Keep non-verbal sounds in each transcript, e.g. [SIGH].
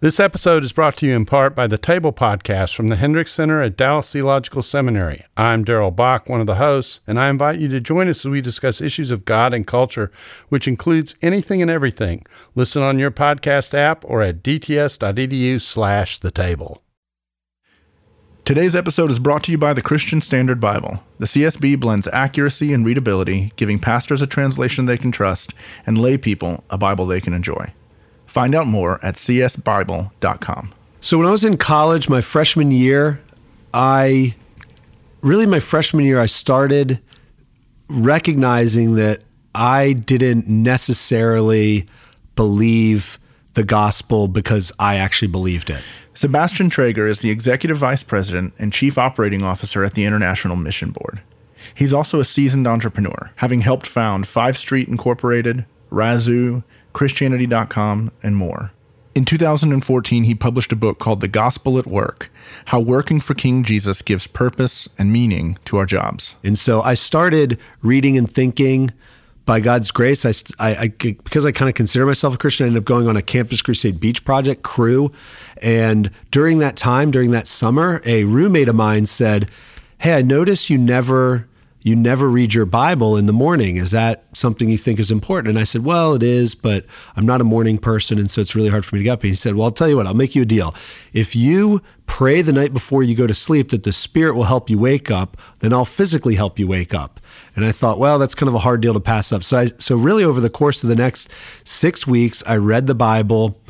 This episode is brought to you in part by the Table Podcast from the Hendricks Center at Dallas Theological Seminary. I'm Darrell Bock, one of the hosts, and I invite you to join us as we discuss issues of God and culture, which includes anything and everything. Listen on your podcast app or at dts.edu slash the table. Today's episode is brought to you by the Christian Standard Bible. The CSB blends accuracy and readability, giving pastors a translation they can trust and lay people a Bible they can enjoy. Find out more at csbible.com. So when I was in college, my freshman year, I really my freshman year I started recognizing that I didn't necessarily believe the gospel because I actually believed it. Sebastian Traeger is the executive vice president and chief operating officer at the International Mission Board. He's also a seasoned entrepreneur, having helped found Five Street Incorporated, Razoo, Christianity.com, and more. In 2014, he published a book called The Gospel at Work How Working for King Jesus Gives Purpose and Meaning to Our Jobs. And so I started reading and thinking. By God's grace, I, I, I because I kind of consider myself a Christian, I ended up going on a Campus Crusade Beach Project crew. And during that time, during that summer, a roommate of mine said, Hey, I notice you never you never read your Bible in the morning. Is that something you think is important? And I said, Well, it is, but I'm not a morning person. And so it's really hard for me to get up. And he said, Well, I'll tell you what, I'll make you a deal. If you pray the night before you go to sleep that the Spirit will help you wake up, then I'll physically help you wake up. And I thought, well, that's kind of a hard deal to pass up. So I, so really over the course of the next six weeks, I read the Bible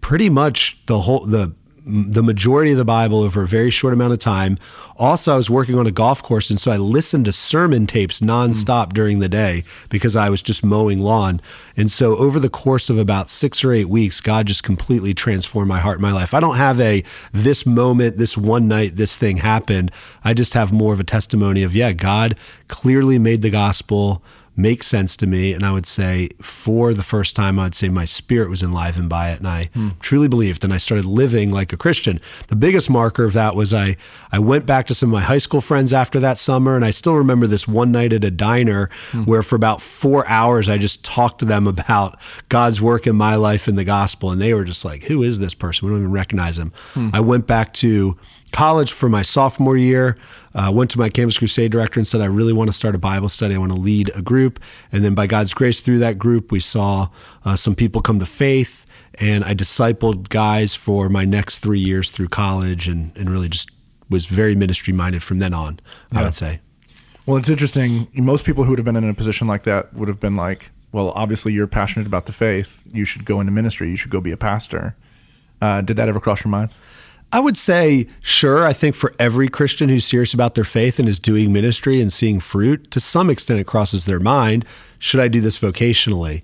pretty much the whole the the majority of the Bible over a very short amount of time. Also, I was working on a golf course, and so I listened to sermon tapes nonstop mm. during the day because I was just mowing lawn. And so, over the course of about six or eight weeks, God just completely transformed my heart and my life. I don't have a this moment, this one night, this thing happened. I just have more of a testimony of, yeah, God clearly made the gospel make sense to me. And I would say, for the first time, I'd say my spirit was enlivened by it, and I hmm. truly believed. And I started living like a Christian. The biggest marker of that was I I went back to some of my high school friends after that summer, and I still remember this one night at a diner hmm. where for about four hours I just talked to them about God's work in my life and the gospel, and they were just like, "Who is this person? We don't even recognize him." Hmm. I went back to college for my sophomore year. Uh, went to my Campus Crusade director and said, I really want to start a Bible study. I want to lead a group. And then by God's grace, through that group, we saw uh, some people come to faith. And I discipled guys for my next three years through college and, and really just was very ministry minded from then on, yeah. I would say. Well, it's interesting. Most people who would have been in a position like that would have been like, well, obviously you're passionate about the faith. You should go into ministry. You should go be a pastor. Uh, did that ever cross your mind? I would say, sure. I think for every Christian who's serious about their faith and is doing ministry and seeing fruit, to some extent it crosses their mind should I do this vocationally?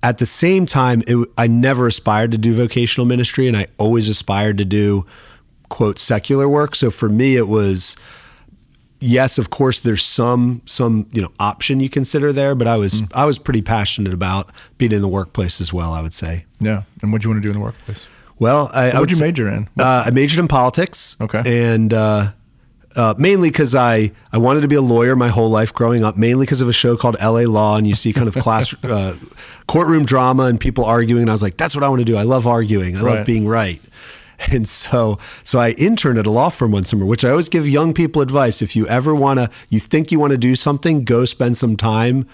At the same time, it, I never aspired to do vocational ministry and I always aspired to do, quote, secular work. So for me, it was. Yes, of course. There's some some you know option you consider there, but I was mm. I was pretty passionate about being in the workplace as well. I would say. Yeah, and what do you want to do in the workplace? Well, I, what would you major in? Uh, I majored in politics. Okay. And uh, uh, mainly because I, I wanted to be a lawyer my whole life growing up, mainly because of a show called LA Law. And you see kind of [LAUGHS] class, uh, courtroom drama and people arguing. And I was like, that's what I want to do. I love arguing, I right. love being right. [LAUGHS] And so, so I interned at a law firm one summer, which I always give young people advice. If you ever want to, you think you want to do something, go spend some time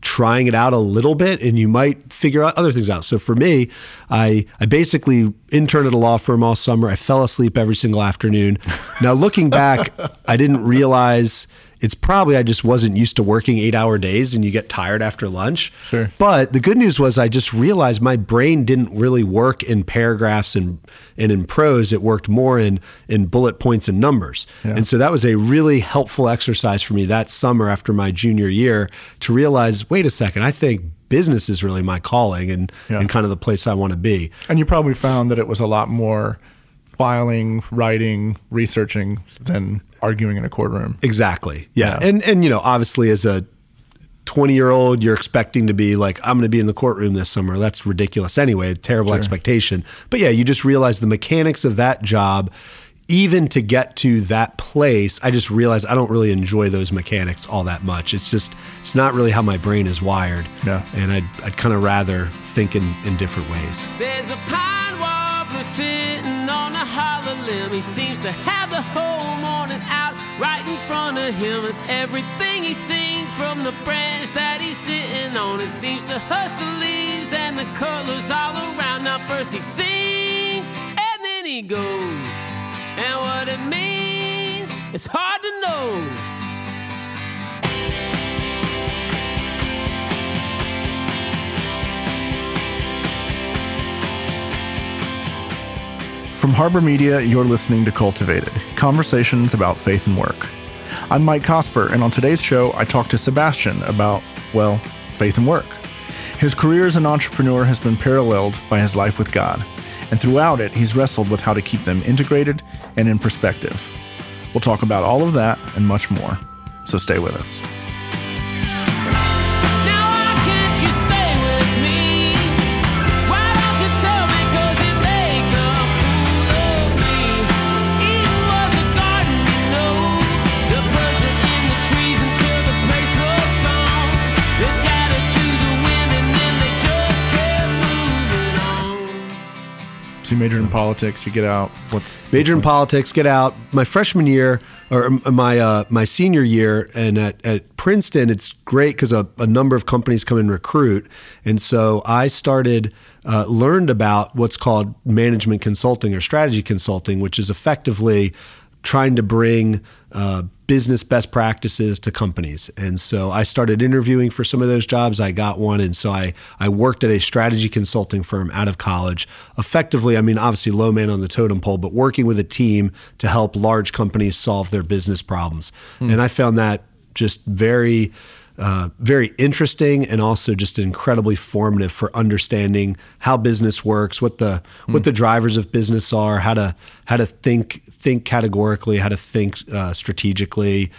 trying it out a little bit and you might figure out other things out. So for me, I I basically interned at a law firm all summer. I fell asleep every single afternoon. Now looking back, [LAUGHS] I didn't realize it's probably I just wasn't used to working eight hour days and you get tired after lunch. Sure. But the good news was I just realized my brain didn't really work in paragraphs and, and in prose. It worked more in, in bullet points and numbers. Yeah. And so that was a really helpful exercise for me that summer after my junior year to realize wait a second, I think business is really my calling and, yeah. and kind of the place I want to be. And you probably found that it was a lot more filing, writing, researching than arguing in a courtroom. Exactly. Yeah. yeah. And and you know, obviously as a 20 year old, you're expecting to be like, I'm going to be in the courtroom this summer. That's ridiculous anyway, terrible sure. expectation. But yeah, you just realize the mechanics of that job, even to get to that place, I just realized I don't really enjoy those mechanics all that much. It's just, it's not really how my brain is wired. Yeah. And I'd, I'd kind of rather think in, in different ways He seems to have the whole morning out right in front of him. And everything he sings from the branch that he's sitting on, it seems to hush the leaves and the colors all around. Now, first he sings and then he goes. And what it means, it's hard to know. From Harbor Media, you're listening to Cultivated Conversations about Faith and Work. I'm Mike Cosper, and on today's show, I talk to Sebastian about, well, faith and work. His career as an entrepreneur has been paralleled by his life with God, and throughout it, he's wrestled with how to keep them integrated and in perspective. We'll talk about all of that and much more, so stay with us. So you majored in politics, you get out. What's Major in politics, get out. My freshman year or my uh, my senior year, and at, at Princeton, it's great because a, a number of companies come and recruit, and so I started uh, learned about what's called management consulting or strategy consulting, which is effectively trying to bring uh, business best practices to companies. And so I started interviewing for some of those jobs. I got one. And so I, I worked at a strategy consulting firm out of college. Effectively, I mean, obviously low man on the totem pole, but working with a team to help large companies solve their business problems. Hmm. And I found that just very uh, very interesting and also just incredibly formative for understanding how business works, what the what the drivers of business are, how to how to think think categorically, how to think uh, strategically,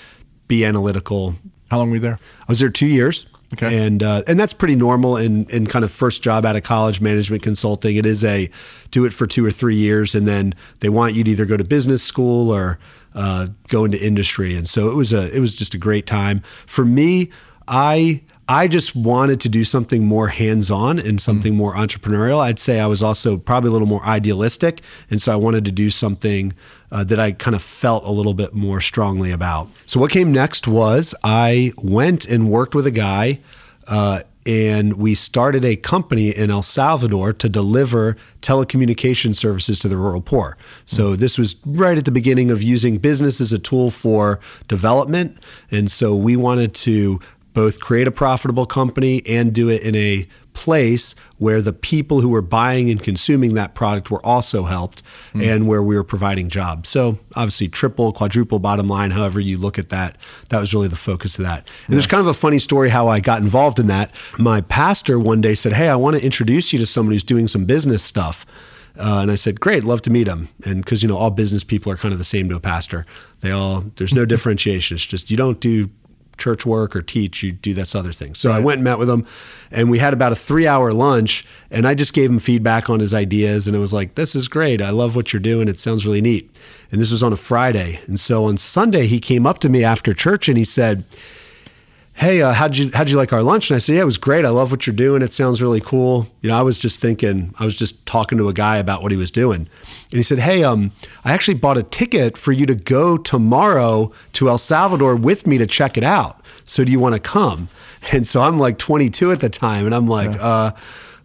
be analytical. How long were you there? I was there two years. Okay. And uh, and that's pretty normal in in kind of first job out of college management consulting. It is a do it for two or three years, and then they want you to either go to business school or uh, go into industry. And so it was a it was just a great time for me. I I just wanted to do something more hands-on and something more entrepreneurial. I'd say I was also probably a little more idealistic, and so I wanted to do something uh, that I kind of felt a little bit more strongly about. So what came next was I went and worked with a guy. Uh, and we started a company in El Salvador to deliver telecommunication services to the rural poor. So this was right at the beginning of using business as a tool for development, and so we wanted to both create a profitable company and do it in a place where the people who were buying and consuming that product were also helped and where we were providing jobs. So obviously triple, quadruple bottom line, however you look at that, that was really the focus of that. And there's kind of a funny story how I got involved in that. My pastor one day said, Hey, I want to introduce you to someone who's doing some business stuff. Uh, and I said, "Great, love to meet him." And because you know, all business people are kind of the same to a pastor. They all there's no [LAUGHS] differentiation. It's just you don't do church work or teach, you do this other thing. So I went and met with him, and we had about a three hour lunch, and I just gave him feedback on his ideas, and it was like, "This is great. I love what you're doing. It sounds really neat." And this was on a Friday, and so on Sunday he came up to me after church and he said hey, uh, how'd you how'd you like our lunch? And I said, yeah, it was great. I love what you're doing. It sounds really cool. You know, I was just thinking, I was just talking to a guy about what he was doing, and he said, hey, um, I actually bought a ticket for you to go tomorrow to El Salvador with me to check it out. So do you want to come? And so I'm like 22 at the time, and I'm like, uh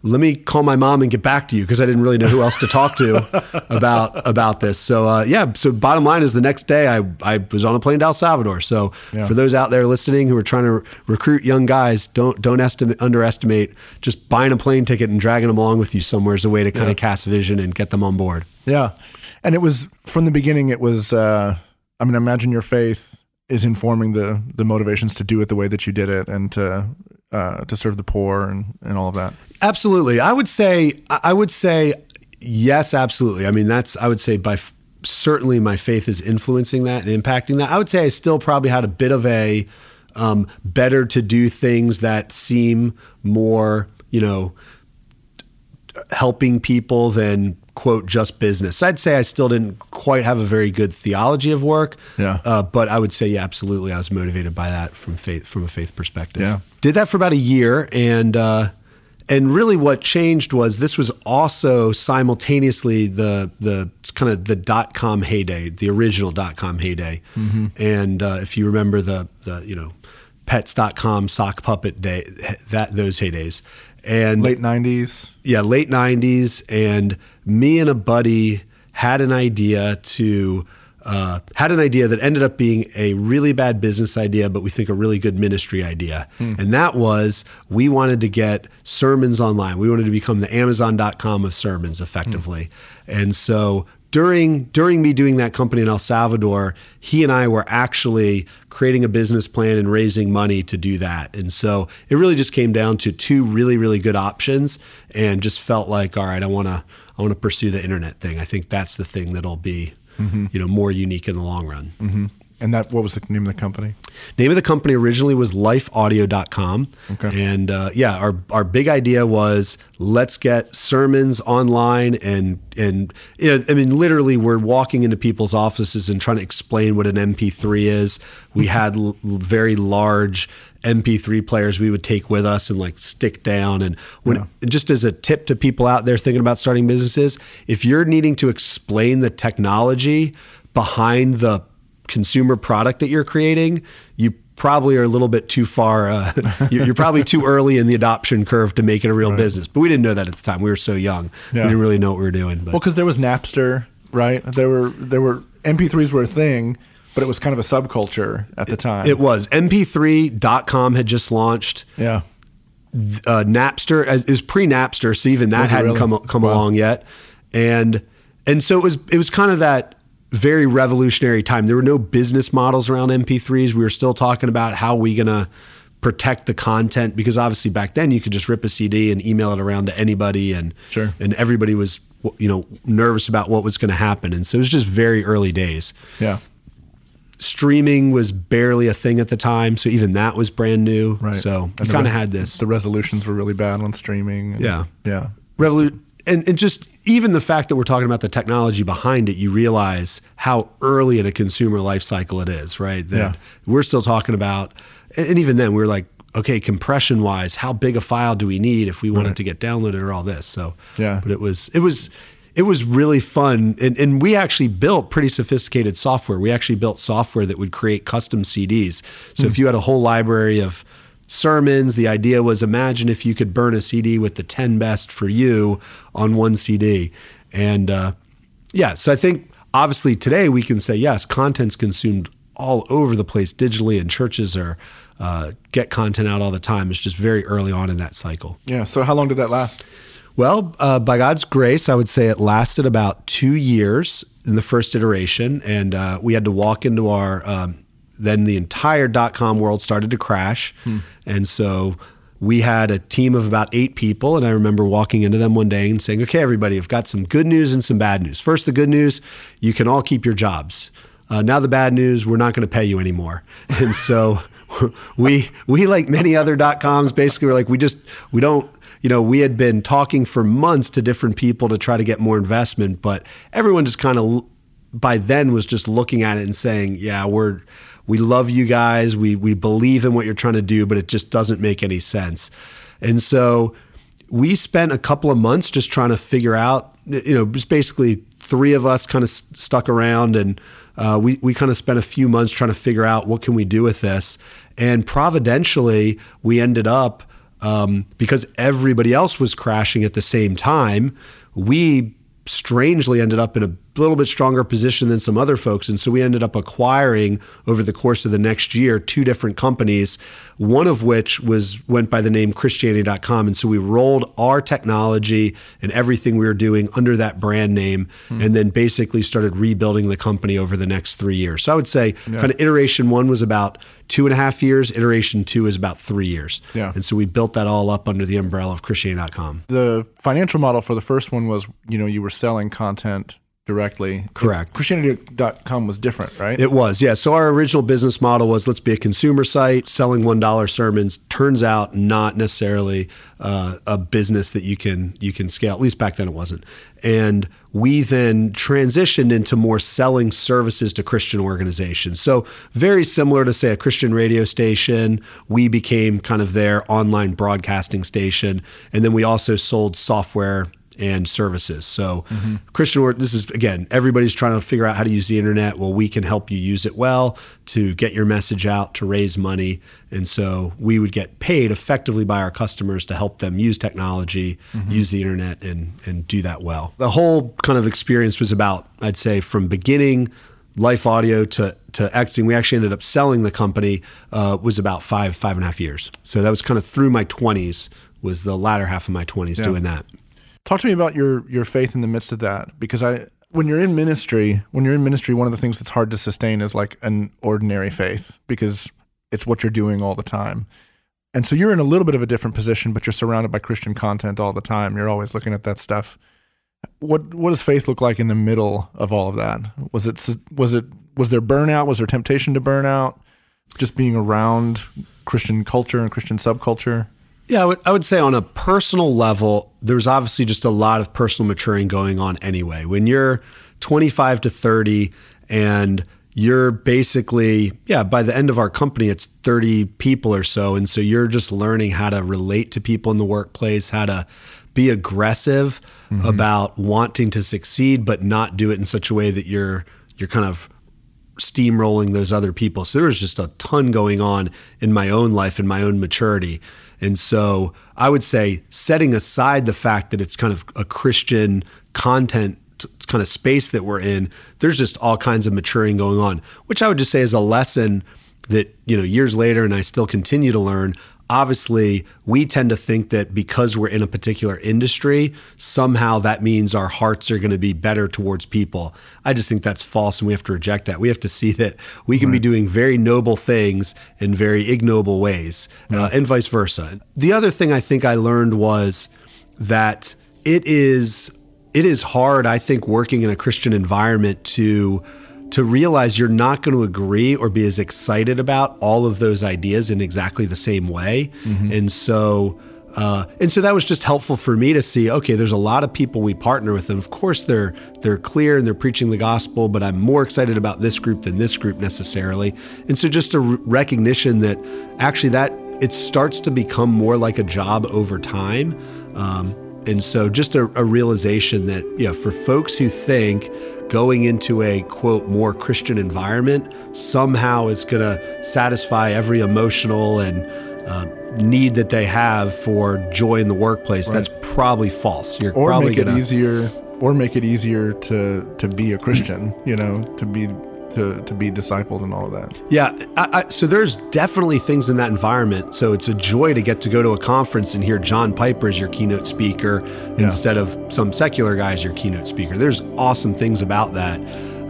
let me call my mom and get back to you because I didn't really know who else to talk to [LAUGHS] about about this. So uh, yeah, so bottom line is the next day I, I was on a plane to El Salvador. So for those out there listening who are trying to re- recruit young guys, don't don't estimate underestimate just buying a plane ticket and dragging them along with you somewhere as a way to kind of cast vision and get them on board. Yeah. And it was from the beginning, it was, uh, I mean, imagine your faith is informing the, the motivations to do it the way that you did it and to, uh, to serve the poor and, and all of that. Absolutely. I would say I would say yes, absolutely. I mean, that's I would say by f- certainly my faith is influencing that and impacting that. I would say I still probably had a bit of a um, better to do things that seem more, you know, helping people than quote just business. I'd say I still didn't quite have a very good theology of work. Yeah. Uh, but I would say yeah, absolutely. I was motivated by that from faith from a faith perspective. Yeah. Did that for about a year and uh, and really what changed was this was also simultaneously the the kind of the dot com heyday, the original dot com heyday. And uh, if you remember the the you know pets.com sock puppet day that those heydays and Late 90s. yeah, late 90s. And me and a buddy had an idea to, uh, had an idea that ended up being a really bad business idea, but we think a really good ministry idea. And that was we wanted to get sermons online. We wanted to become the Amazon.com of sermons effectively. And so during during me doing that company in El Salvador, he and I were actually creating a business plan and raising money to do that. And so it really just came down to two really really good options, and just felt like, all right, I want to I want to pursue the internet thing. I think that's the thing that'll be mm-hmm. you know more unique in the long run. Mm-hmm. And that, what was the name of the company? Name of the company originally was lifeaudio.com. Okay. And uh, yeah, our, our big idea was let's get sermons online and, and, you know, I mean, literally we're walking into people's offices and trying to explain what an MP3 is. We had l- very large MP3 players we would take with us and like stick down. And when, and just as a tip to people out there thinking about starting businesses, if you're needing to explain the technology behind the consumer product that you're creating, you probably are a little bit too far. Uh, [LAUGHS] you're, probably too early in the adoption curve to make it a real business. But we didn't know that at the time. We were so young. Yeah. We didn't really know what we were doing. But Well, because there was Napster, right? There were, there were, MP3s were a thing, but it was kind of a subculture at the time. it was mp3.com had just launched. yeah. uh, Napster. is pre Napster, so even that hadn't really? come come Wow. along yet. And and so it was it was kind of that very revolutionary time. There were no business models around MP3s. We were still talking about how we gonna protect the content because obviously back then you could just rip a CD and email it around to anybody and Sure. and everybody was you know nervous about what was going to happen and so it was just very early days Yeah. streaming was barely a thing at the time so even that was brand new Right. so you kind of had this The resolutions were really bad on streaming. Yeah. Yeah. Revolu- and, and just even the fact that we're talking about the technology behind it, you realize how early in a consumer life cycle it is, right? That Yeah. we're still talking about, and, even then we are like, okay, compression wise, how big a file do we need if we want it to get downloaded or all this? So, Yeah. but it was, it was, it was really fun. And, and we actually built pretty sophisticated software. We actually built software that would create custom CDs. So Hmm. if you had a whole library of sermons, the idea was imagine if you could burn a CD with the 10 best for you on one CD. And uh, yeah, so I think obviously today we can say, yes, content's consumed all over the place digitally, and churches are uh, get content out all the time. It's just very early on in that cycle. Yeah. So how long did that last? Well, uh, by God's grace, I would say it lasted about two years in the first iteration, and uh, we had to walk into our. Um, then the entire dot com world started to crash, and so we had a team of about eight people. And I remember walking into them one day and saying, "Okay, everybody, I've got some good news and some bad news. First, the good news: you can all keep your jobs. Uh, now, the bad news: we're not going to pay you anymore." [LAUGHS] And so [LAUGHS] we we like many other dot coms basically were like we just we don't you know, we had been talking for months to different people to try to get more investment, but everyone just kind of by then was just looking at it and saying, "Yeah, we're we love you guys. We we believe in what you're trying to do, but it just doesn't make any sense." And so we spent a couple of months just trying to figure out, you know, just basically three of us kind of st- stuck around and uh, we, we kind of spent a few months trying to figure out what can we do with this. And providentially, we ended up, um, because everybody else was crashing at the same time, we strangely ended up in a little bit stronger position than some other folks. And so we ended up acquiring over the course of the next year two different companies, one of which was went by the name Christianity.com. And so we rolled our technology and everything we were doing under that brand name hmm. and then basically started rebuilding the company over the next three years. So I would say kind of iteration one was about two and a half years, iteration two is about three years. Yeah. And so we built that all up under the umbrella of Christianity.com. The financial model for the first one was, you know, you were selling content directly. Correct. Christianity.com was different, right? It was, yeah. So our original business model was let's be a consumer site selling one dollar sermons. Turns out not necessarily uh, a business that you can you can scale. At least back then it wasn't. And we then transitioned into more selling services to Christian organizations. So very similar to say a Christian radio station, we became kind of their online broadcasting station, and then we also sold software and services. So, Christian Work, this is again, everybody's trying to figure out how to use the internet. Well, we can help you use it well to get your message out, to raise money. And so, we would get paid effectively by our customers to help them use technology, use the internet, and, and do that well. The whole kind of experience was about, I'd say, from beginning Life Audio to to exiting. We actually ended up selling the company. Uh, was about five five and a half years. So that was kind of through my twenties. Was the latter half of my twenties doing that. Talk to me about your your faith in the midst of that, because I when you're in ministry, when you're in ministry, one of the things that's hard to sustain is like an ordinary faith because it's what you're doing all the time. And so you're in a little bit of a different position, but you're surrounded by Christian content all the time. You're always looking at that stuff. What what does faith look like in the middle of all of that? Was it was it was there burnout? Was there temptation to burn out? Just being around Christian culture and Christian subculture. Yeah, I would, I would say on a personal level, there's obviously just a lot of personal maturing going on anyway. When you're 25 to 30 and you're basically, yeah, by the end of our company, it's 30 people or so. And so you're just learning how to relate to people in the workplace, how to be aggressive mm-hmm. about wanting to succeed, but not do it in such a way that you're, you're kind of steamrolling those other people. So there was just a ton going on in my own life and my own maturity. And so I would say setting aside the fact that it's kind of a Christian content kind of space that we're in, there's just all kinds of maturing going on, which I would just say is a lesson that, you know, years later and I still continue to learn. Obviously, we tend to think that because we're in a particular industry, somehow that means our hearts are going to be better towards people. I just think that's false and we have to reject that. We have to see that we can be doing very noble things in very ignoble ways, uh, and vice versa. The other thing I think I learned was that it is it is hard i think working in a christian environment to to realize you're not going to agree or be as excited about all of those ideas in exactly the same way. And so uh, and so that was just helpful for me to see okay there's a lot of people we partner with and of course they're they're clear and they're preaching the gospel but i'm more excited about this group than this group necessarily. And so just a r- recognition that actually that it starts to become more like a job over time. Um, and so just a, a realization that, you know, for folks who think going into a quote more Christian environment somehow is going to satisfy every emotional and uh, need that they have for joy in the workplace, that's probably false. You're or probably make it gonna, easier or make it easier to to be a christian you know to be to to be discipled and all of that Yeah, I, I, so there's definitely things in that environment. So it's a joy to get to go to a conference and hear John Piper as your keynote speaker instead of some secular guy as your keynote speaker. There's awesome things about that.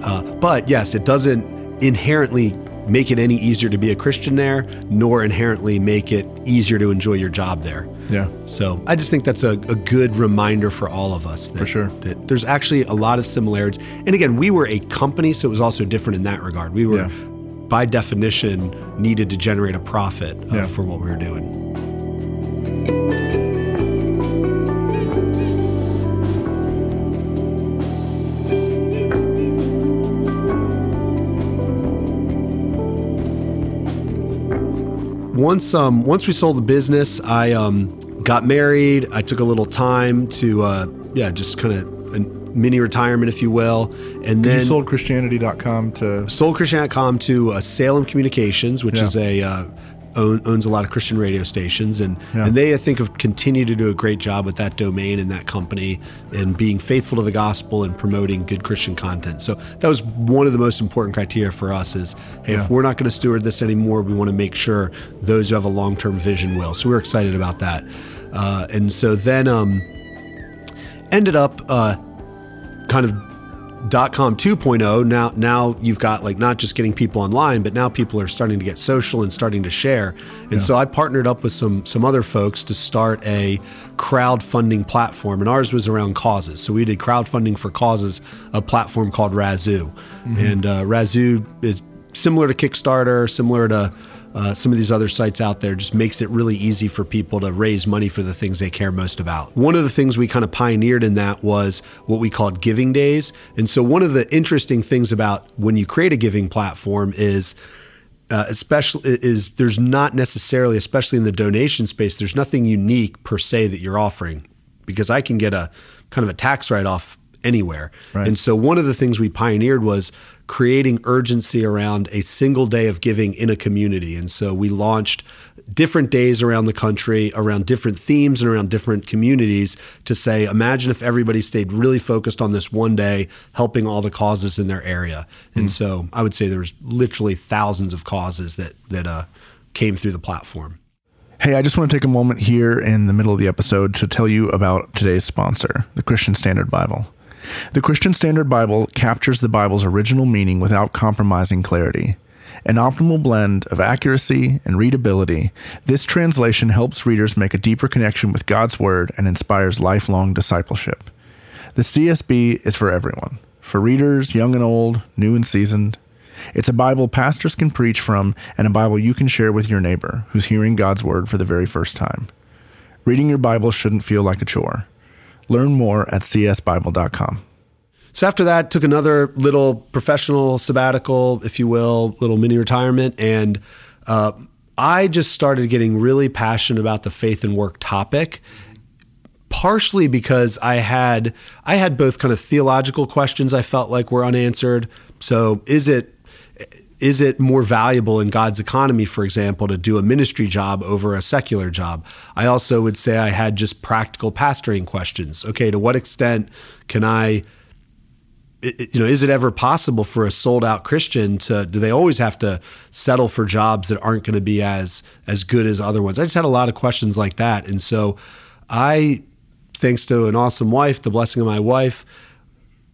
Uh, but yes, it doesn't inherently make it any easier to be a Christian there, nor inherently make it easier to enjoy your job there. Yeah So I just think that's a, a good reminder for all of us. That, For sure. That there's actually a lot of similarities. And again, we were a company, so it was also different in that regard. We were, Yeah. by definition, needed to generate a profit uh, Yeah. for what we were doing. Once um once we sold the business, I um got married. I took a little time to uh yeah, just kind of a mini retirement, if you will, and then you sold christianity.com to sold Christian.com to uh, Salem Communications, which Yeah. is a uh, own, owns a lot of Christian radio stations, and Yeah. and they I think have continued to do a great job with that domain and that company and being faithful to the gospel and promoting good Christian content. So that was one of the most important criteria for us is hey, Yeah. if we're not going to steward this anymore, we want to make sure those who have a long term vision will. So we're excited about that, uh, and so then um, ended up. Uh, kind of dot com 2.0 now now you've got like not just getting people online but now people are starting to get social and starting to share. And so i partnered up with some some other folks to start a crowdfunding platform and ours was around causes. So we did crowdfunding for causes a platform called razoo. And uh, razoo is similar to kickstarter similar to uh, some of these other sites out there just makes it really easy for people to raise money for the things they care most about. One of the things we kind of pioneered in that was what we called giving days. And so, one of the interesting things about when you create a giving platform is uh, especially is there's not necessarily, especially in the donation space, there's nothing unique per se that you're offering because I can get a kind of a tax write off anywhere. Right. And so one of the things we pioneered was creating urgency around a single day of giving in a community. And so we launched different days around the country, around different themes and around different communities to say, imagine if everybody stayed really focused on this one day, helping all the causes in their area. And so I would say there's literally thousands of causes that that uh, came through the platform. Hey, I just want to take a moment here in the middle of the episode to tell you about today's sponsor, the Christian Standard Bible. The Christian Standard Bible captures the Bible's original meaning without compromising clarity. An optimal blend of accuracy and readability, this translation helps readers make a deeper connection with God's Word and inspires lifelong discipleship. The CSB is for everyone, for readers, young and old, new and seasoned. It's a Bible pastors can preach from and a Bible you can share with your neighbor who's hearing God's Word for the very first time. Reading your Bible shouldn't feel like a chore. Learn more at csbible.com. So after that, took another little professional sabbatical, if you will, little mini retirement, and uh, I just started getting really passionate about the faith and work topic. Partially because I had I had both kind of theological questions I felt like were unanswered. So is it is it more valuable in God's economy, for example, to do a ministry job over a secular job? I also would say I had just practical pastoring questions. Okay, to what extent can I you know, is it ever possible for a sold out Christian to do they always have to settle for jobs that aren't going to be as as good as other ones? I just had a lot of questions like that. And so I thanks to an awesome wife, the blessing of my wife,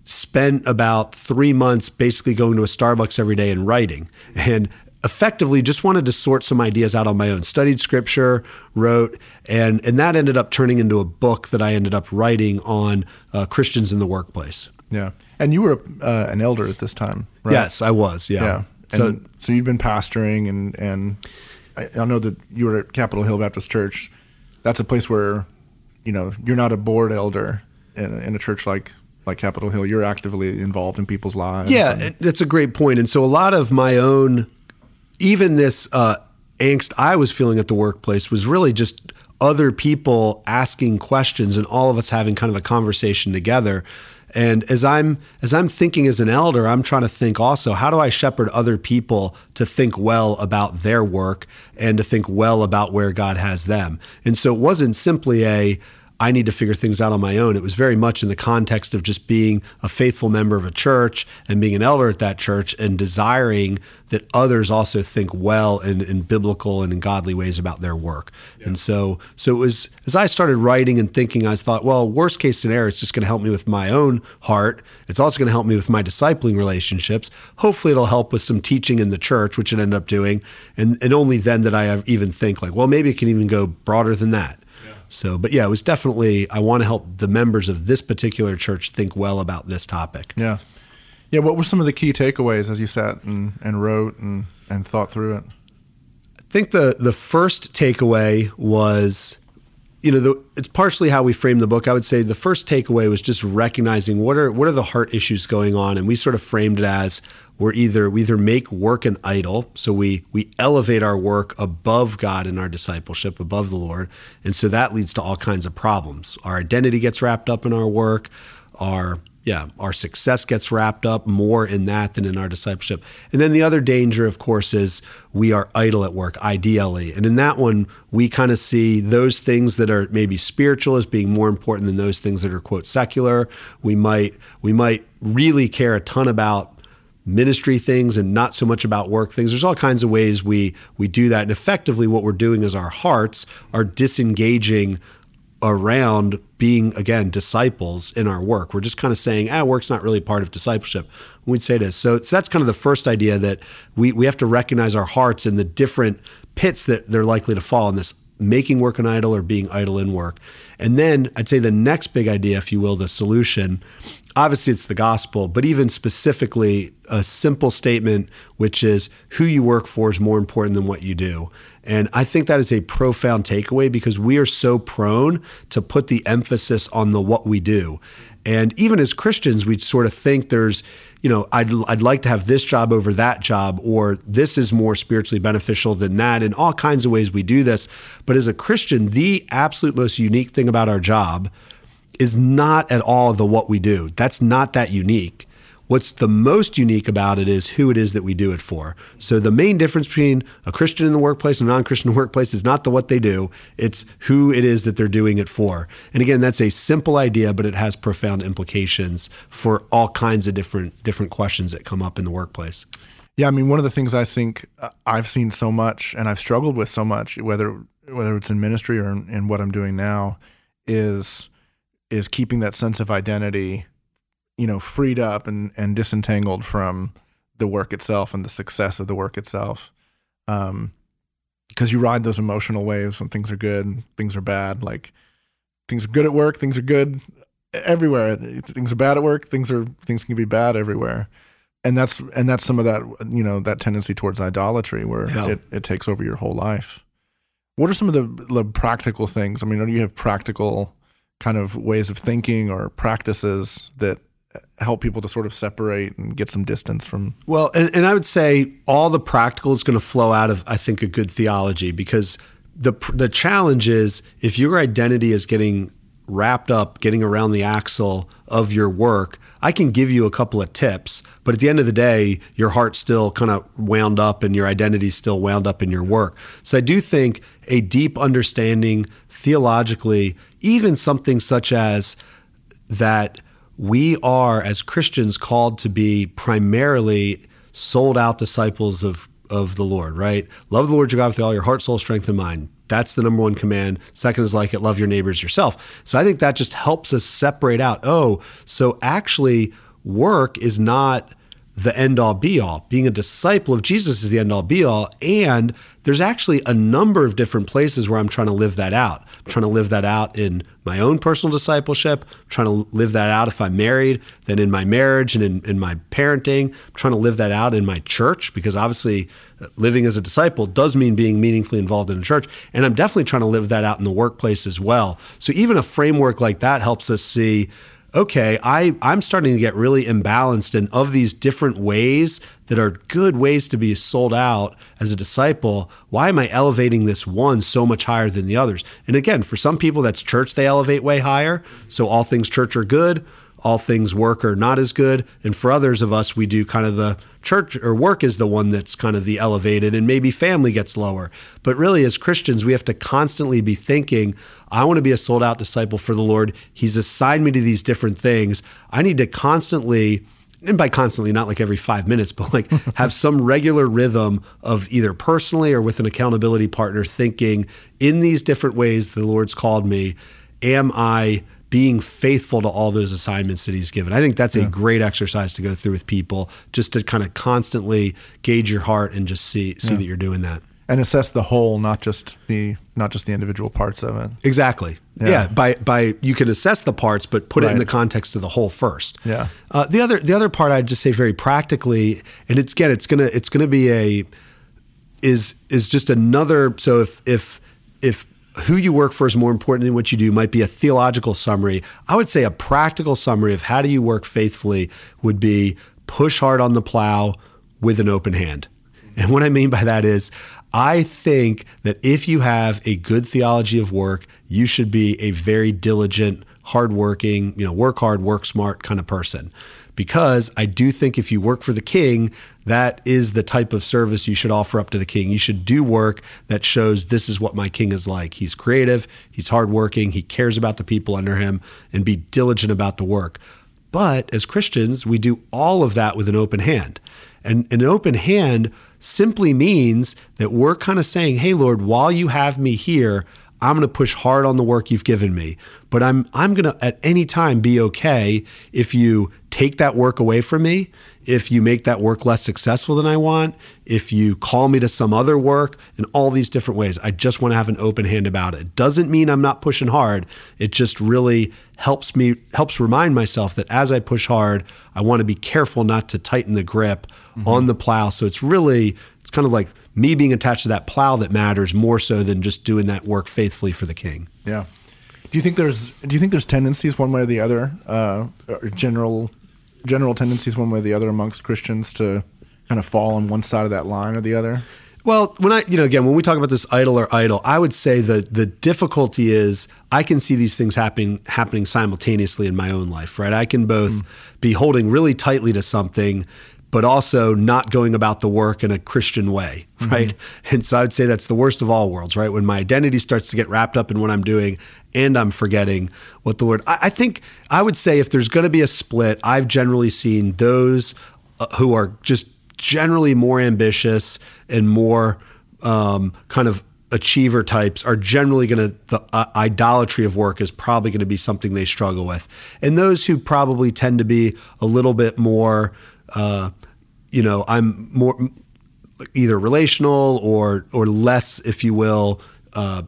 spent about 3 months basically going to a Starbucks every day and writing. And effectively just wanted to sort some ideas out on my own. Studied scripture, wrote, and and that ended up turning into a book that I ended up writing on uh, Christians in the workplace. Yeah. And you were uh, an elder at this time, right? Yes, I was. Yeah. Yeah. So And so you'd been pastoring, and and I, I know that you were at Capitol Hill Baptist Church. That's a place where, you know, you're not a board elder in, in a church like like Capitol Hill. You're actively involved in people's lives. yeah, and- that's a great point. And so a lot of my own, even this uh, angst I was feeling at the workplace was really just other people asking questions and all of us having kind of a conversation together. And as I'm as I'm thinking as an elder, I'm trying to think also how do I shepherd other people to think well about their work and to think well about where God has them. And so it wasn't simply a I need to figure things out on my own. It was very much in the context of just being a faithful member of a church and being an elder at that church and desiring that others also think well in, in biblical and in godly ways about their work. And so, so it was as I started writing and thinking, I thought, well, worst case scenario, it's just going to help me with my own heart. It's also going to help me with my discipling relationships. Hopefully, it'll help with some teaching in the church, which it ended up doing. And, and only then did I even think like, well, maybe it can even go broader than that. So, but yeah, it was definitely, I want to help the members of this particular church think well about this topic. yeah, yeah. What were some of the key takeaways as you sat and, and wrote and, and thought through it? I think the, the first takeaway was, you know, the, it's partially how we framed the book. I would say the first takeaway was just recognizing what are what are the heart issues going on, and we sort of framed it as we're either we either make work an idol, so we we elevate our work above God in our discipleship, above the Lord, and so that leads to all kinds of problems. Our identity gets wrapped up in our work, our yeah, our success gets wrapped up more in that than in our discipleship. And then the other danger, of course, is we are idle at work, ideally. And in that one, we kind of see those things that are maybe spiritual as being more important than those things that are quote secular. We might we might really care a ton about ministry things and not so much about work things. There's all kinds of ways we we do that. And effectively what we're doing is our hearts are disengaging around being again disciples in our work. We're just kind of saying, ah, work's not really part of discipleship. We'd say this. So, so that's kind of the first idea that we we have to recognize our hearts and the different pits that they're likely to fall in this making work an idol or being idle in work. And then I'd say the next big idea, if you will, the solution. Obviously, it's the gospel, but even specifically, a simple statement, which is who you work for is more important than what you do. And I think that is a profound takeaway because we are so prone to put the emphasis on the what we do. And even as Christians, we sort of think there's, you know, I'd, I'd like to have this job over that job, or this is more spiritually beneficial than that. In all kinds of ways, we do this. But as a Christian, the absolute most unique thing about our job is not at all the what we do. That's not that unique. What's the most unique about it is who it is that we do it for. So the main difference between a Christian in the workplace and a non-Christian [LAUGHS] workplace is not the what they do, it's who it is that they're doing it for. And again, that's a simple idea, but it has profound implications for all kinds of different different questions that come up in the workplace. Yeah, I mean, one of the things I think uh, I've seen so much, and I've struggled with so much, whether whether it's in ministry or in, in what I'm doing now, is is keeping that sense of identity, you know, freed up and and disentangled from the work itself and the success of the work itself. Um, because you ride those emotional waves when things are good, things are bad. Like things are good at work, things are good everywhere. Things are bad at work, things are things can be bad everywhere and that's and that's some of that you know that tendency towards idolatry where Yeah. it, it takes over your whole life what are some of the, the practical things i mean do you have practical kind of ways of thinking or practices that help people to sort of separate and get some distance from Well, and, and I would say all the practical is going to flow out of, I think, a good theology because the the challenge is if your identity is getting wrapped up, getting around the axle of your work, I can give you a couple of tips, but at the end of the day, your heart's still kind of wound up and your identity's still wound up in your work. So I do think a deep understanding theologically, even something such as that we are as Christians called to be primarily sold out disciples of of the Lord, right? Love the Lord your God with all your heart, soul, strength, and mind. That's the number one command. Second is like it, love your neighbors yourself. So I think that just helps us separate out. Oh, so actually work is not the end all be all. Being a disciple of Jesus is the end all be all. And there's actually a number of different places where I'm trying to live that out. I'm trying to live that out in my own personal discipleship. I'm trying to live that out if I'm married, then in my marriage and in, in my parenting. I'm trying to live that out in my church because obviously living as a disciple does mean being meaningfully involved in a church. And I'm definitely trying to live that out in the workplace as well. So even a framework like that helps us see okay, I, I'm starting to get really imbalanced. And of these different ways that are good ways to be sold out as a disciple, why am I elevating this one so much higher than the others? And again, for some people, that's church, they elevate way higher. So all things church are good. All things work are not as good. And for others of us, we do kind of the church or work is the one that's kind of the elevated, and maybe family gets lower. But really, as Christians, we have to constantly be thinking, I want to be a sold out disciple for the Lord. He's assigned me to these different things. I need to constantly and by constantly, not like every five minutes, but like [LAUGHS] have some regular rhythm of either personally or with an accountability partner thinking in these different ways the Lord's called me, am I being faithful to all those assignments that he's given? I think that's a great exercise to go through with people just to kind of constantly gauge your heart and just see see that you're doing that. and assess the whole not just the not just the individual parts of it Exactly. Yeah. Yeah. By by you can assess the parts, but put it in the context of the whole first. Yeah. Uh, the other the other part I'd just say very practically, and it's again it's gonna it's gonna be a is is just another. So if if if who you work for is more important than what you do might be a theological summary. I would say a practical summary of how do you work faithfully would be push hard on the plow with an open hand. And what I mean by that is, I think that if you have a good theology of work, you should be a very diligent, hardworking, you know, work hard, work smart kind of person. Because I do think if you work for the king, that is the type of service you should offer up to the king. You should do work that shows this is what my king is like. He's creative, he's hardworking, he cares about the people under him, and be diligent about the work. But as Christians, we do all of that with an open hand. And an open hand simply means that we're kind of saying, hey, Lord, while you have me here, I'm going to push hard on the work you've given me. But I'm, I'm going to at any time be okay if you take that work away from me, if you make that work less successful than I want, if you call me to some other work, in all these different ways. I just want to have an open hand about it. Doesn't mean I'm not pushing hard. It just really helps me helps remind myself that as I push hard, I want to be careful not to tighten the grip on the plow. So it's really it's kind of like me being attached to that plow that matters more so than just doing that work faithfully for the king. Yeah. Do you think there's Do you think there's tendencies one way or the other, uh, or general general tendencies one way or the other amongst Christians to kind of fall on one side of that line or the other? Well, when I, you know, again, when we talk about this idol or idol, I would say the the difficulty is I can see these things happening happening simultaneously in my own life, right? I can both hmm. be holding really tightly to something, but also not going about the work in a Christian way, right? And so I would say that's the worst of all worlds, right? When my identity starts to get wrapped up in what I'm doing and I'm forgetting what the Lord. I, I think I would say if there's going to be a split, I've generally seen those uh, who are just generally more ambitious and more um, kind of achiever types are generally going to the uh, idolatry of work is probably going to be something they struggle with and those who probably tend to be a little bit more uh, you know i'm more either relational or or less if you will uh,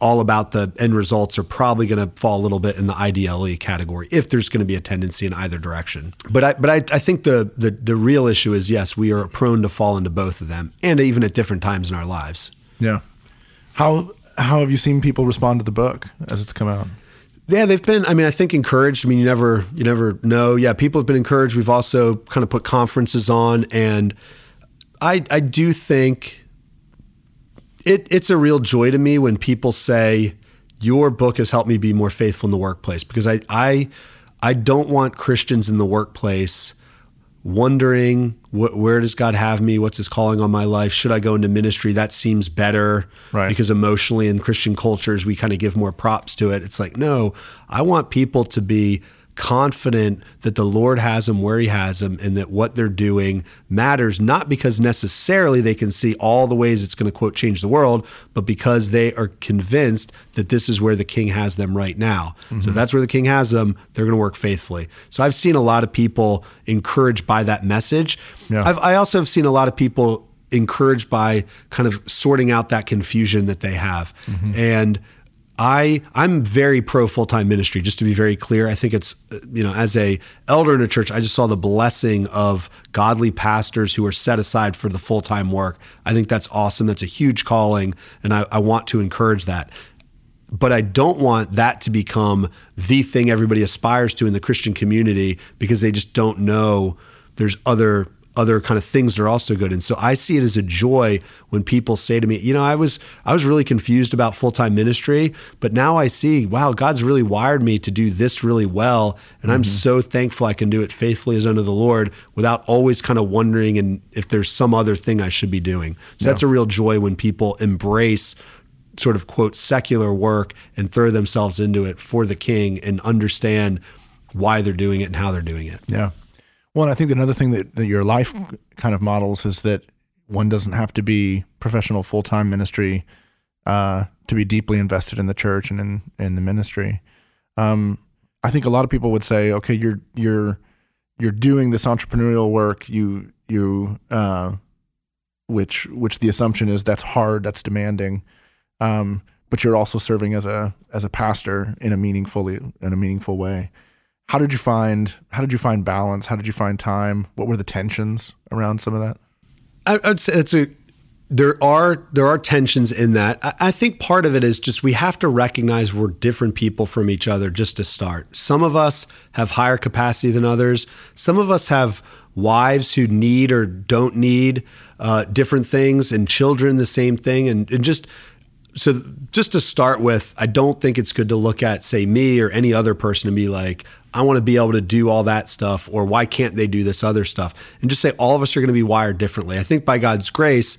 all about the end results are probably going to fall a little bit in the IDLE category if there's going to be a tendency in either direction. But I but I, I think the, the the real issue is yes, we are prone to fall into both of them and even at different times in our lives. Yeah. How how have you seen people respond to the book as it's come out? Yeah, they've been. I mean, I think encouraged. I mean, you never, you never know. Yeah, people have been encouraged. We've also kind of put conferences on, and I, I do think it, it's a real joy to me when people say your book has helped me be more faithful in the workplace because I, I, I don't want Christians in the workplace wondering wh- where does God have me? What's His calling on my life? Should I go into ministry? That seems better Right. because emotionally in Christian cultures we kind of give more props to it. It's like no, I want people to be confident that the Lord has them where He has them, and that what they're doing matters. Not because necessarily they can see all the ways it's going to quote change the world, but because they are convinced that this is where the King has them right now. So if that's where the King has them. They're going to work faithfully. So I've seen a lot of people encouraged by that message. Yeah. I've, I also have seen a lot of people encouraged by kind of sorting out that confusion that they have. Mm-hmm. And I I'm very pro full time ministry. Just to be very clear, I think it's you know as a elder in a church, I just saw the blessing of godly pastors who are set aside for the full time work. I think that's awesome. That's a huge calling, and I, I want to encourage that but I don't want that to become the thing everybody aspires to in the Christian community because they just don't know there's other other kind of things that are also good. And so I see it as a joy when people say to me, you know, I was I was really confused about full-time ministry, but now I see, wow, God's really wired me to do this really well, and I'm mm-hmm. so thankful I can do it faithfully as unto the Lord without always kind of wondering and if there's some other thing I should be doing. So that's a real joy when people embrace sort of quote secular work and throw themselves into it for the king and understand why they're doing it and how they're doing it. Yeah. Well, and I think another thing that, that your life kind of models is that one doesn't have to be professional full time ministry uh, to be deeply invested in the church and in, in the ministry. Um, I think a lot of people would say, okay, you're you're you're doing this entrepreneurial work. You you uh, which which the assumption is that's hard, that's demanding. Um, but you're also serving as a as a pastor in a meaningfully in a meaningful way. How did you find how did you find balance? How did you find time? What were the tensions around some of that? I, I would say it's a there are there are tensions in that. I, I think part of it is just we have to recognize we're different people from each other just to start. Some of us have higher capacity than others. Some of us have wives who need or don't need uh, different things, and children the same thing, and, and just so just to start with, I don't think it's good to look at, say, me or any other person and be like, I want to be able to do all that stuff, or why can't they do this other stuff? And just say all of us are going to be wired differently. I think by God's grace,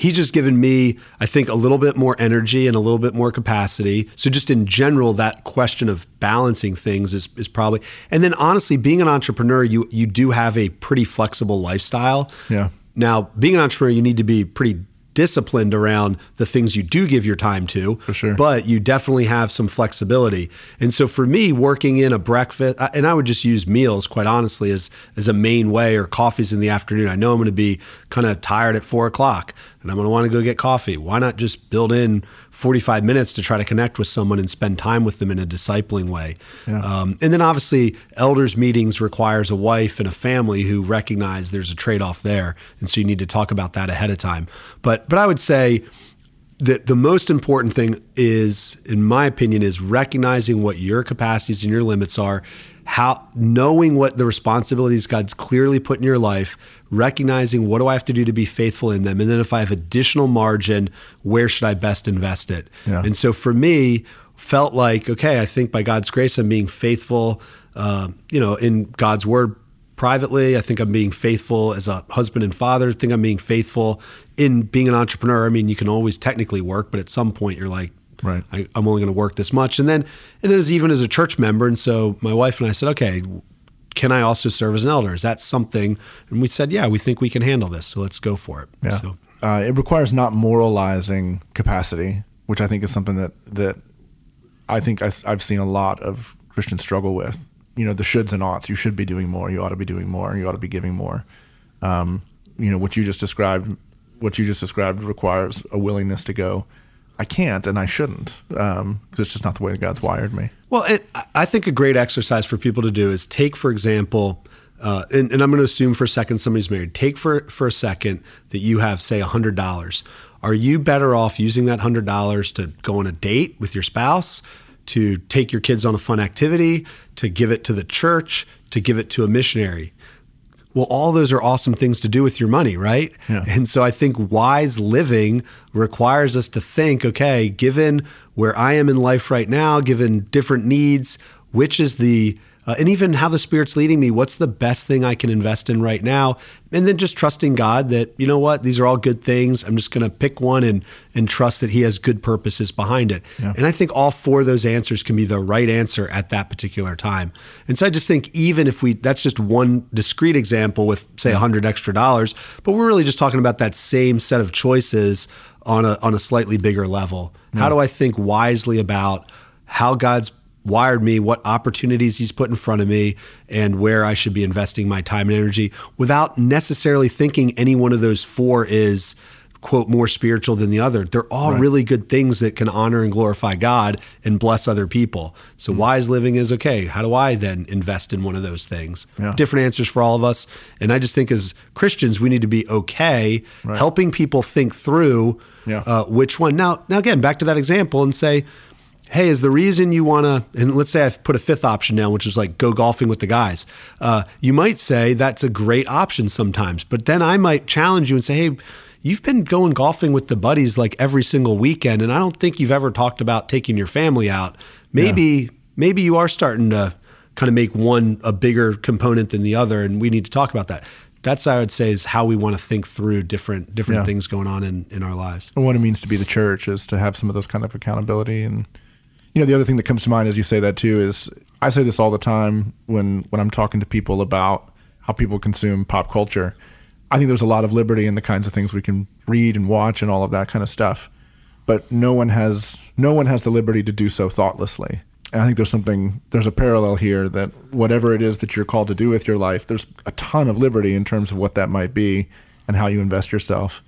He's just given me, I think, a little bit more energy and a little bit more capacity. So just in general, that question of balancing things is, is probably, and then honestly, being an entrepreneur, you you do have a pretty flexible lifestyle. Yeah. Now, being an entrepreneur, you need to be pretty disciplined around the things you do give your time to. For sure. But you definitely have some flexibility. And so for me, working in a breakfast, and I would just use meals, quite honestly, as as a main way, or coffees in the afternoon. I know I'm going to be kind of tired at four o'clock, and I'm going to want to go get coffee. Why not just build in 45 minutes to try to connect with someone and spend time with them in a discipling way? Um, and then obviously, elders meetings requires a wife and a family who recognize there's a trade off there, and so you need to talk about that ahead of time. But but I would say that the most important thing is, in my opinion, is recognizing what your capacities and your limits are, how knowing what the responsibilities God's clearly put in your life, recognizing what do I have to do to be faithful in them, and then if I have additional margin, where should I best invest it? Yeah. And so for me, felt like okay, I think by God's grace, I'm being faithful, uh, you know, in God's word privately. I think I'm being faithful as a husband and father. I think I'm being faithful in being an entrepreneur. I mean, you can always technically work, but at some point you're like, Right. I, I'm only going to work this much. And then, and it was even as a church member. And so my wife and I said, okay, can I also serve as an elder? Is that something? And we said, yeah, we think we can handle this. So let's go for it. Yeah. So, Uh, it requires not moralizing capacity, which I think is something that that I think I, have seen a lot of Christians struggle with. You know, the shoulds and oughts. You should be doing more. You ought to be doing more. You ought to be giving more. Um, you know, what you just described. What you just described requires a willingness to go. I can't and I shouldn't because it's just not the way that God's wired me. Well, it, I think a great exercise for people to do is take, for example, uh, and, and I'm going to assume for a second somebody's married. Take for for a second that you have, say, hundred dollars. Are you better off using that hundred dollars to go on a date with your spouse, to take your kids on a fun activity, to give it to the church, to give it to a missionary? Well, all those are awesome things to do with your money, right? Yeah. And so I think wise living requires us to think, okay, given where I am in life right now, given different needs, which is the uh, and even how the spirit's leading me, what's the best thing I can invest in right now? And then just trusting God that, you know what, these are all good things. I'm just going to pick one and and trust that he has good purposes behind it. And I think all four of those answers can be the right answer at that particular time. And so I just think even if we that's just one discrete example with say a 100 extra dollars, but we're really just talking about that same set of choices on a on a slightly bigger level. How do I think wisely about how God's wired me, what opportunities he's put in front of me, and where I should be investing my time and energy without necessarily thinking any one of those four is quote more spiritual than the other. They're all really good things that can honor and glorify God and bless other people. So wise living is okay. How do I then invest in one of those things? Yeah. Different answers for all of us. And I just think as Christians we need to be okay helping people think through Yeah. uh, which one. Now now again back to that example and say hey, is the reason you want to, and let's say I've put a fifth option down, which is like go golfing with the guys. Uh, you might say that's a great option sometimes, but then I might challenge you and say, hey, you've been going golfing with the buddies like every single weekend, and I don't think you've ever talked about taking your family out. Maybe, maybe you are starting to kind of make one a bigger component than the other, and we need to talk about that. That's I would say is how we want to think through different different Yeah. things going on in, in our lives. And what it means to be the church is to have some of those kind of accountability and you know the other thing that comes to mind as you say that too is I say this all the time when when I'm talking to people about how people consume pop culture. I think there's a lot of liberty in the kinds of things we can read and watch and all of that kind of stuff. But no one has no one has the liberty to do so thoughtlessly. And I think there's something there's a parallel here that whatever it is that you're called to do with your life, there's a ton of liberty in terms of what that might be and how you invest yourself.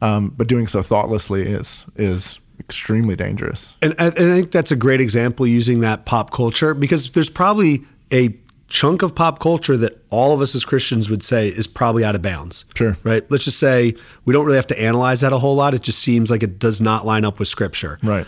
Um, but doing so thoughtlessly is is extremely dangerous. And I, and I think that's a great example using that pop culture because there's probably a chunk of pop culture that all of us as Christians would say is probably out of bounds. Sure. Right? Let's just say we don't really have to analyze that a whole lot. It just seems like it does not line up with scripture. Right.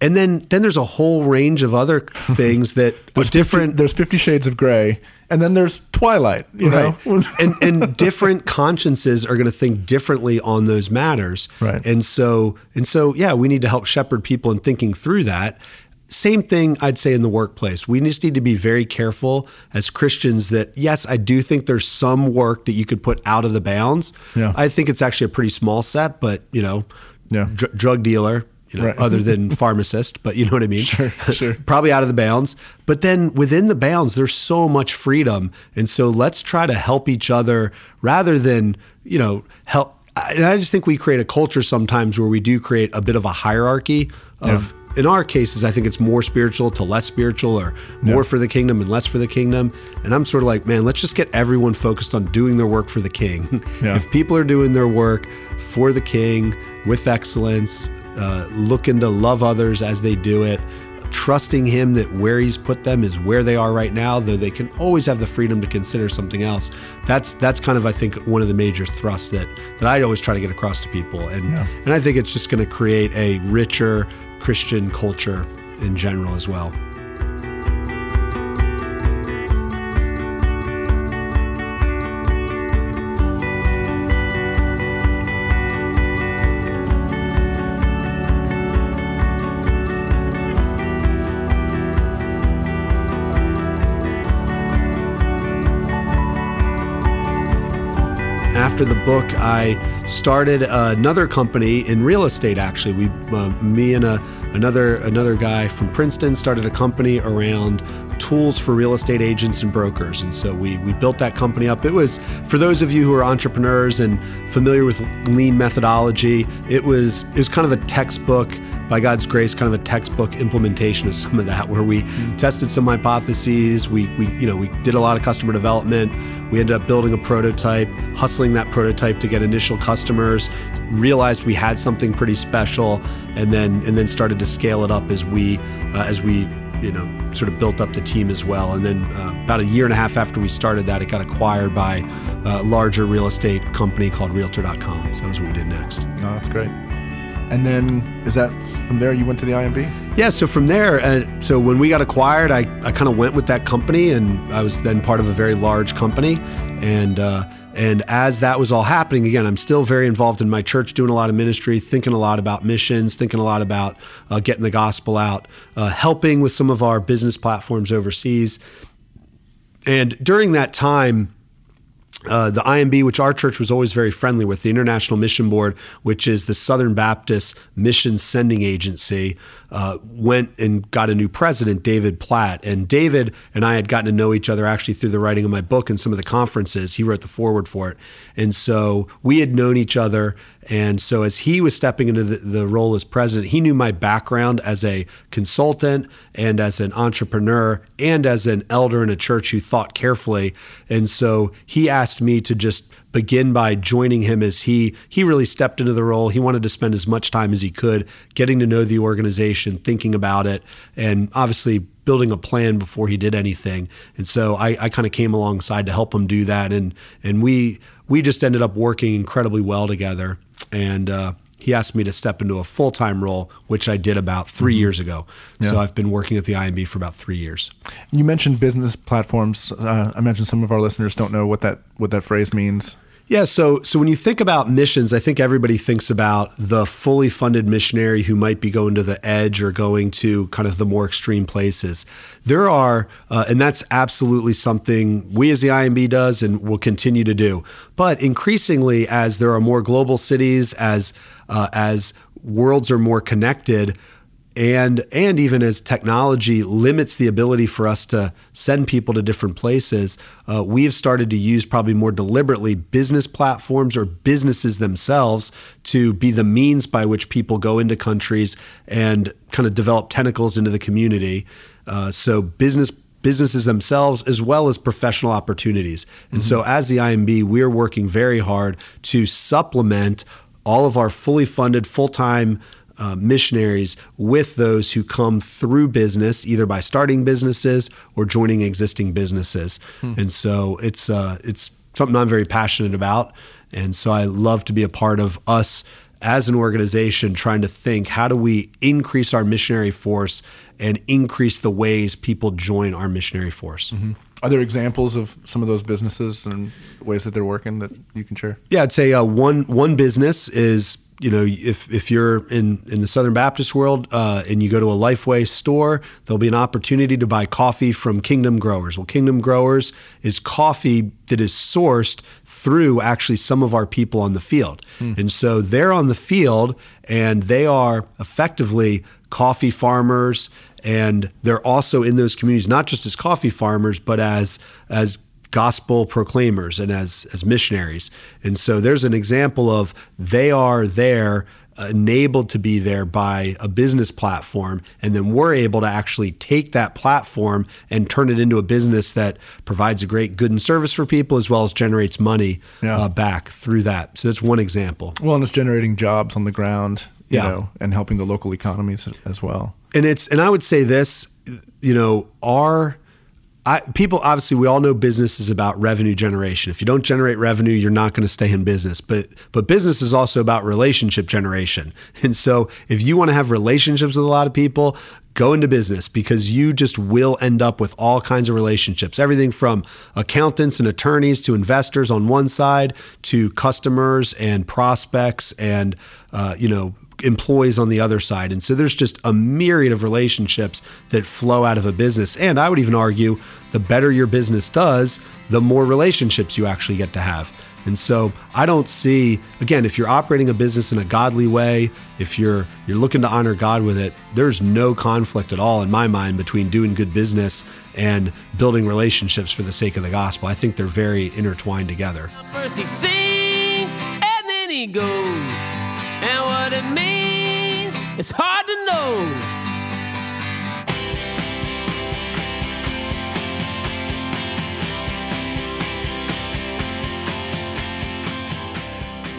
And then then there's a whole range of other [LAUGHS] things that are different There's Fifty Shades of Grey, and then there's Twilight. You know, [LAUGHS] and and different consciences are going to think differently on those matters. Right. And so and so yeah, we need to help shepherd people in thinking through that. Same thing I'd say in the workplace. We just need to be very careful as Christians that yes, I do think there's some work that you could put out of the bounds. Yeah. I think it's actually a pretty small set, but you know, Yeah. dr- drug dealer, you know, Right. other than [LAUGHS] pharmacist, but you know what I mean? Sure, sure. [LAUGHS] Probably out of the bounds. But then within the bounds, there's so much freedom. And so let's try to help each other rather than, you know, help. And I just think we create a culture sometimes where we do create a bit of a hierarchy of, in our cases, I think it's more spiritual to less spiritual or more for the kingdom and less for the kingdom. And I'm sort of like, man, let's just get everyone focused on doing their work for the king. Yeah. if people are doing their work for the king with excellence, uh, looking to love others as they do it, trusting him that where he's put them is where they are right now, though they can always have the freedom to consider something else. That's that's kind of I think one of the major thrusts that that I always try to get across to people, and and I think it's just going to create a richer Christian culture in general as well. After the book, I started another company in real estate. Actually, we, uh, me and a, another another guy from Princeton started a company around tools for real estate agents and brokers. And so we we built that company up. It was for those of you who are entrepreneurs and familiar with lean methodology. It was it was kind of a textbook by God's grace, kind of a textbook implementation of some of that, where we tested some hypotheses. We, we, you know, we did a lot of customer development. We ended up building a prototype, hustling that prototype to get initial customers. Realized we had something pretty special, and then and then started to scale it up as we uh, as we you know sort of built up the team as well. And then uh, about a year and a half after we started that, it got acquired by a larger real estate company called Realtor.com. So that was what we did next. No, that's great. And then is that from there you went to the IMB? Yeah, so from there, uh, so when we got acquired, I, I kind of went with that company, and I was then part of a very large company, and uh, and as that was all happening, again, I'm still very involved in my church, doing a lot of ministry, thinking a lot about missions, thinking a lot about uh, getting the gospel out, uh, helping with some of our business platforms overseas, and during that time. Uh, the IMB, which our church was always very friendly with, the International Mission Board, which is the Southern Baptist Mission Sending Agency, uh, went and got a new president, David Platt. And David and I had gotten to know each other actually through the writing of my book and some of the conferences. He wrote the foreword for it. And so we had known each other. And so as he was stepping into the, the role as president, he knew my background as a consultant and as an entrepreneur and as an elder in a church who thought carefully. And so he asked me to just begin by joining him as he he really stepped into the role. He wanted to spend as much time as he could getting to know the organization, thinking about it, and obviously building a plan before he did anything. And so I, I kind of came alongside to help him do that, and and we we just ended up working incredibly well together. And uh, he asked me to step into a full time role, which I did about 3 years ago. So I've been working at the IMB for about three years. You mentioned business platforms. Uh, I mentioned some of our listeners don't know what that what that phrase means. Yeah, so so when you think about missions, I think everybody thinks about the fully funded missionary who might be going to the edge or going to kind of the more extreme places. There are, uh, and that's absolutely something we as the IMB does and will continue to do. But increasingly, as there are more global cities, as uh, as worlds are more connected, and and even as technology limits the ability for us to send people to different places, uh, we have started to use probably more deliberately business platforms or businesses themselves to be the means by which people go into countries and kind of develop tentacles into the community. Uh, so business businesses themselves as well as professional opportunities. And so as the IMB, we're working very hard to supplement all of our fully funded full-time uh, missionaries with those who come through business, either by starting businesses or joining existing businesses. And so it's uh, it's something I'm very passionate about, and so I love to be a part of us as an organization trying to think how do we increase our missionary force and increase the ways people join our missionary force. Are there examples of some of those businesses and ways that they're working that you can share? Yeah, I'd say uh, one one business is you know if if you're in in the Southern Baptist world uh, and you go to a Lifeway store, there'll be an opportunity to buy coffee from Kingdom Growers. Well, Kingdom Growers is coffee that is sourced through actually some of our people on the field, and so they're on the field and they are effectively coffee farmers and they're also in those communities not just as coffee farmers but as as gospel proclaimers and as as missionaries. And so there's an example of they are there enabled to be there by a business platform and then we're able to actually take that platform and turn it into a business that provides a great good and service for people as well as generates money Yeah. uh, back through that so that's one example Well, and it's generating jobs on the ground, you Yeah. know, and helping the local economies as well. and it's and I would say this, you know, our I, people obviously we all know business is about revenue generation. If you don't generate revenue, you're not going to stay in business. But but business is also about relationship generation. And so if you want to have relationships with a lot of people, go into business because you just will end up with all kinds of relationships. Everything from accountants and attorneys to investors on one side to customers and prospects and uh, you know employees on the other side. And so there's just a myriad of relationships that flow out of a business. And I would even argue the better your business does, the more relationships you actually get to have. And so I don't see again if you're operating a business in a godly way, if you're you're looking to honor God with it, there's no conflict at all in my mind between doing good business and building relationships for the sake of the gospel. I think they're very intertwined together. First he sings and then he goes. What it means, it's hard to know.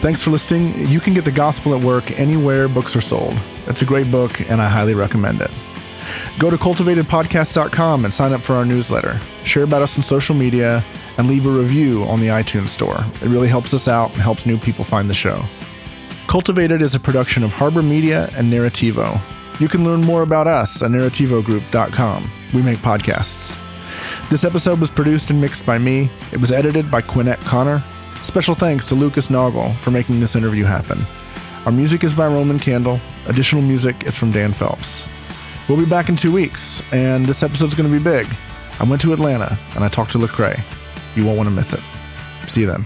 Thanks for listening. You can get The Gospel at Work anywhere books are sold. It's a great book, and I highly recommend it. Go to cultivatedpodcast.com and sign up for our newsletter. Share about us on social media and leave a review on the iTunes Store. It really helps us out and helps new people find the show. Cultivated is a production of Harbor Media and Narrativo. You can learn more about us at narrativogroup.com. We make podcasts. This episode was produced and mixed by me. It was edited by Quinette Connor. Special thanks to Lucas Noggle for making this interview happen. Our music is by Roman Candle. Additional music is from Dan Phelps. We'll be back in two weeks, and this episode's going to be big. I went to Atlanta and I talked to Lecrae. You won't want to miss it. See you then.